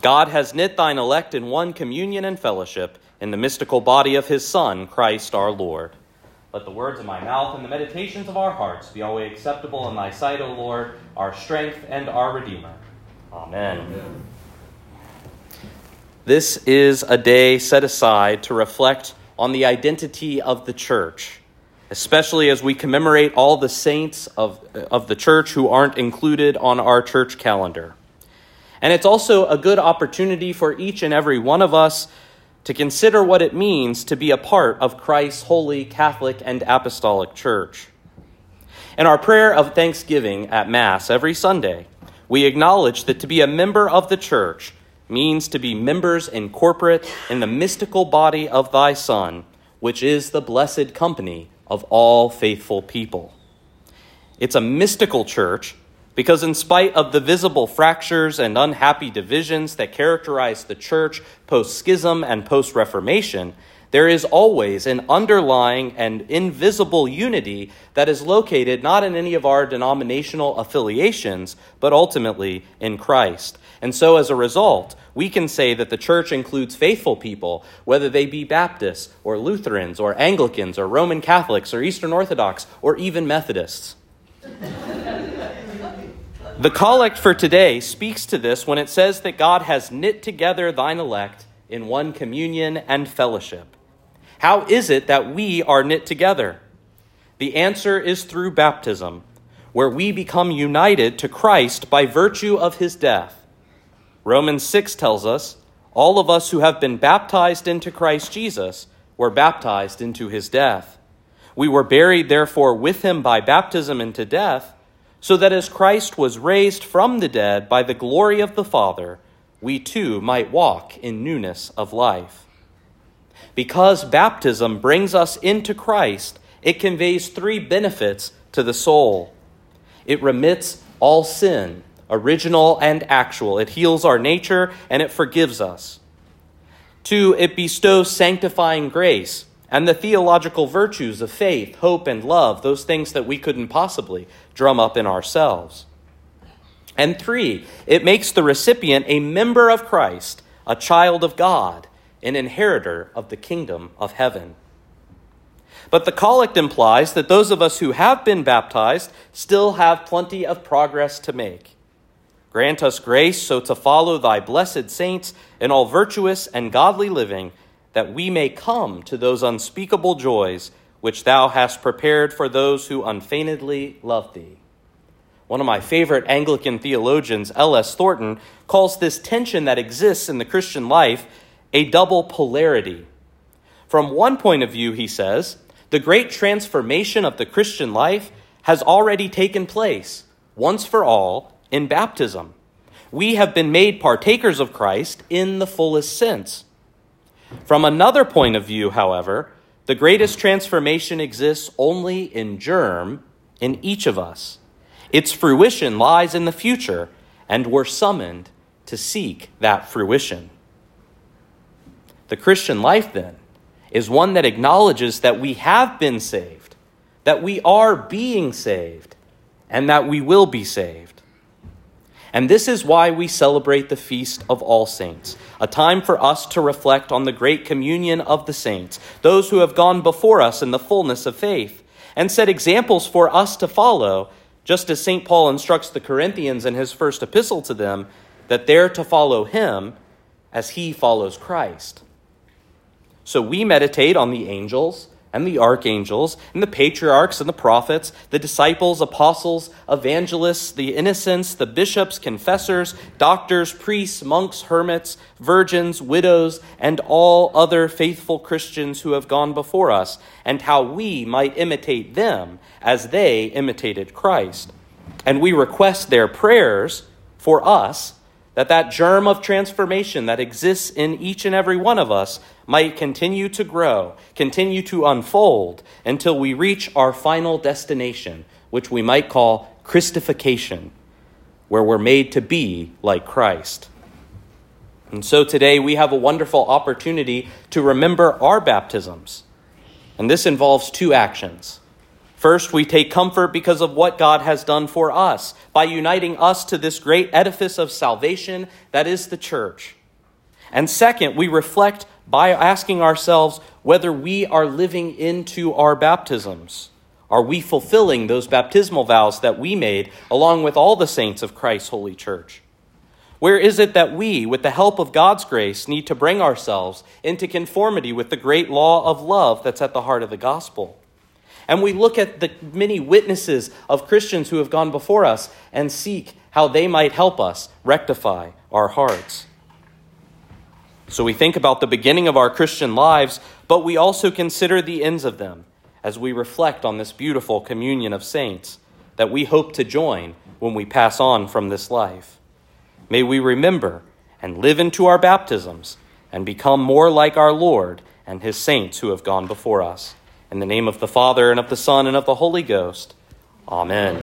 God has knit thine elect in one communion and fellowship in the mystical body of his Son, Christ our Lord. Let the words of my mouth and the meditations of our hearts be always acceptable in thy sight, O Lord, our strength and our Redeemer. Amen. Amen. This is a day set aside to reflect on the identity of the church, especially as we commemorate all the saints of, of the church who aren't included on our church calendar. And it's also a good opportunity for each and every one of us to consider what it means to be a part of Christ's holy Catholic and Apostolic Church. In our prayer of thanksgiving at Mass every Sunday, we acknowledge that to be a member of the church means to be members in corporate in the mystical body of thy Son, which is the blessed company of all faithful people. It's a mystical church because, in spite of the visible fractures and unhappy divisions that characterize the church post schism and post Reformation, there is always an underlying and invisible unity that is located not in any of our denominational affiliations, but ultimately in Christ. And so, as a result, we can say that the church includes faithful people, whether they be Baptists or Lutherans or Anglicans or Roman Catholics or Eastern Orthodox or even Methodists. The collect for today speaks to this when it says that God has knit together thine elect in one communion and fellowship. How is it that we are knit together? The answer is through baptism, where we become united to Christ by virtue of his death. Romans 6 tells us all of us who have been baptized into Christ Jesus were baptized into his death. We were buried, therefore, with him by baptism into death so that as Christ was raised from the dead by the glory of the Father, we too might walk in newness of life. Because baptism brings us into Christ, it conveys three benefits to the soul. It remits all sin, original and actual. It heals our nature and it forgives us. Two, it bestows sanctifying grace and the theological virtues of faith, hope, and love, those things that we couldn't possibly drum up in ourselves. And three, it makes the recipient a member of Christ, a child of God, an inheritor of the kingdom of heaven. But the collect implies that those of us who have been baptized still have plenty of progress to make. Grant us grace so to follow thy blessed saints in all virtuous and godly living that we may come to those unspeakable joys which thou hast prepared for those who unfeignedly love thee. One of my favorite Anglican theologians, L.S. Thornton, calls this tension that exists in the Christian life a double polarity. From one point of view, he says, the great transformation of the Christian life has already taken place, once for all, in baptism. We have been made partakers of Christ in the fullest sense. From another point of view, however, the greatest transformation exists only in germ in each of us. Its fruition lies in the future, and we're summoned to seek that fruition. The Christian life, then, is one that acknowledges that we have been saved, that we are being saved, and that we will be saved. And this is why we celebrate the Feast of All Saints, a time for us to reflect on the great communion of the saints, those who have gone before us in the fullness of faith, and set examples for us to follow, just as St. Paul instructs the Corinthians in his first epistle to them that they're to follow him as he follows Christ. So we meditate on the angels and the archangels, and the patriarchs and the prophets, the disciples, apostles, evangelists, the innocents, the bishops, confessors, doctors, priests, monks, hermits, virgins, widows, and all other faithful Christians who have gone before us, and how we might imitate them as they imitated Christ. And we request their prayers for us that that germ of transformation that exists in each and every one of us might continue to grow, continue to unfold until we reach our final destination, which we might call Christification, where we're made to be like Christ. And so today we have a wonderful opportunity to remember our baptisms. And this involves two actions. First, we take comfort because of what God has done for us by uniting us to this great edifice of salvation that is the church. And second, we reflect by asking ourselves whether we are living into our baptisms. Are we fulfilling those baptismal vows that we made along with all the saints of Christ's holy church? Where is it that we, with the help of God's grace, need to bring ourselves into conformity with the great law of love that's at the heart of the gospel? And we look at the many witnesses of Christians who have gone before us and seek how they might help us rectify our hearts. So we think about the beginning of our Christian lives, but we also consider the ends of them as we reflect on this beautiful communion of saints that we hope to join when we pass on from this life. May we remember and live into our baptisms and become more like our Lord and his saints who have gone before us. In the name of the Father, and of the Son, and of the Holy Ghost. Amen.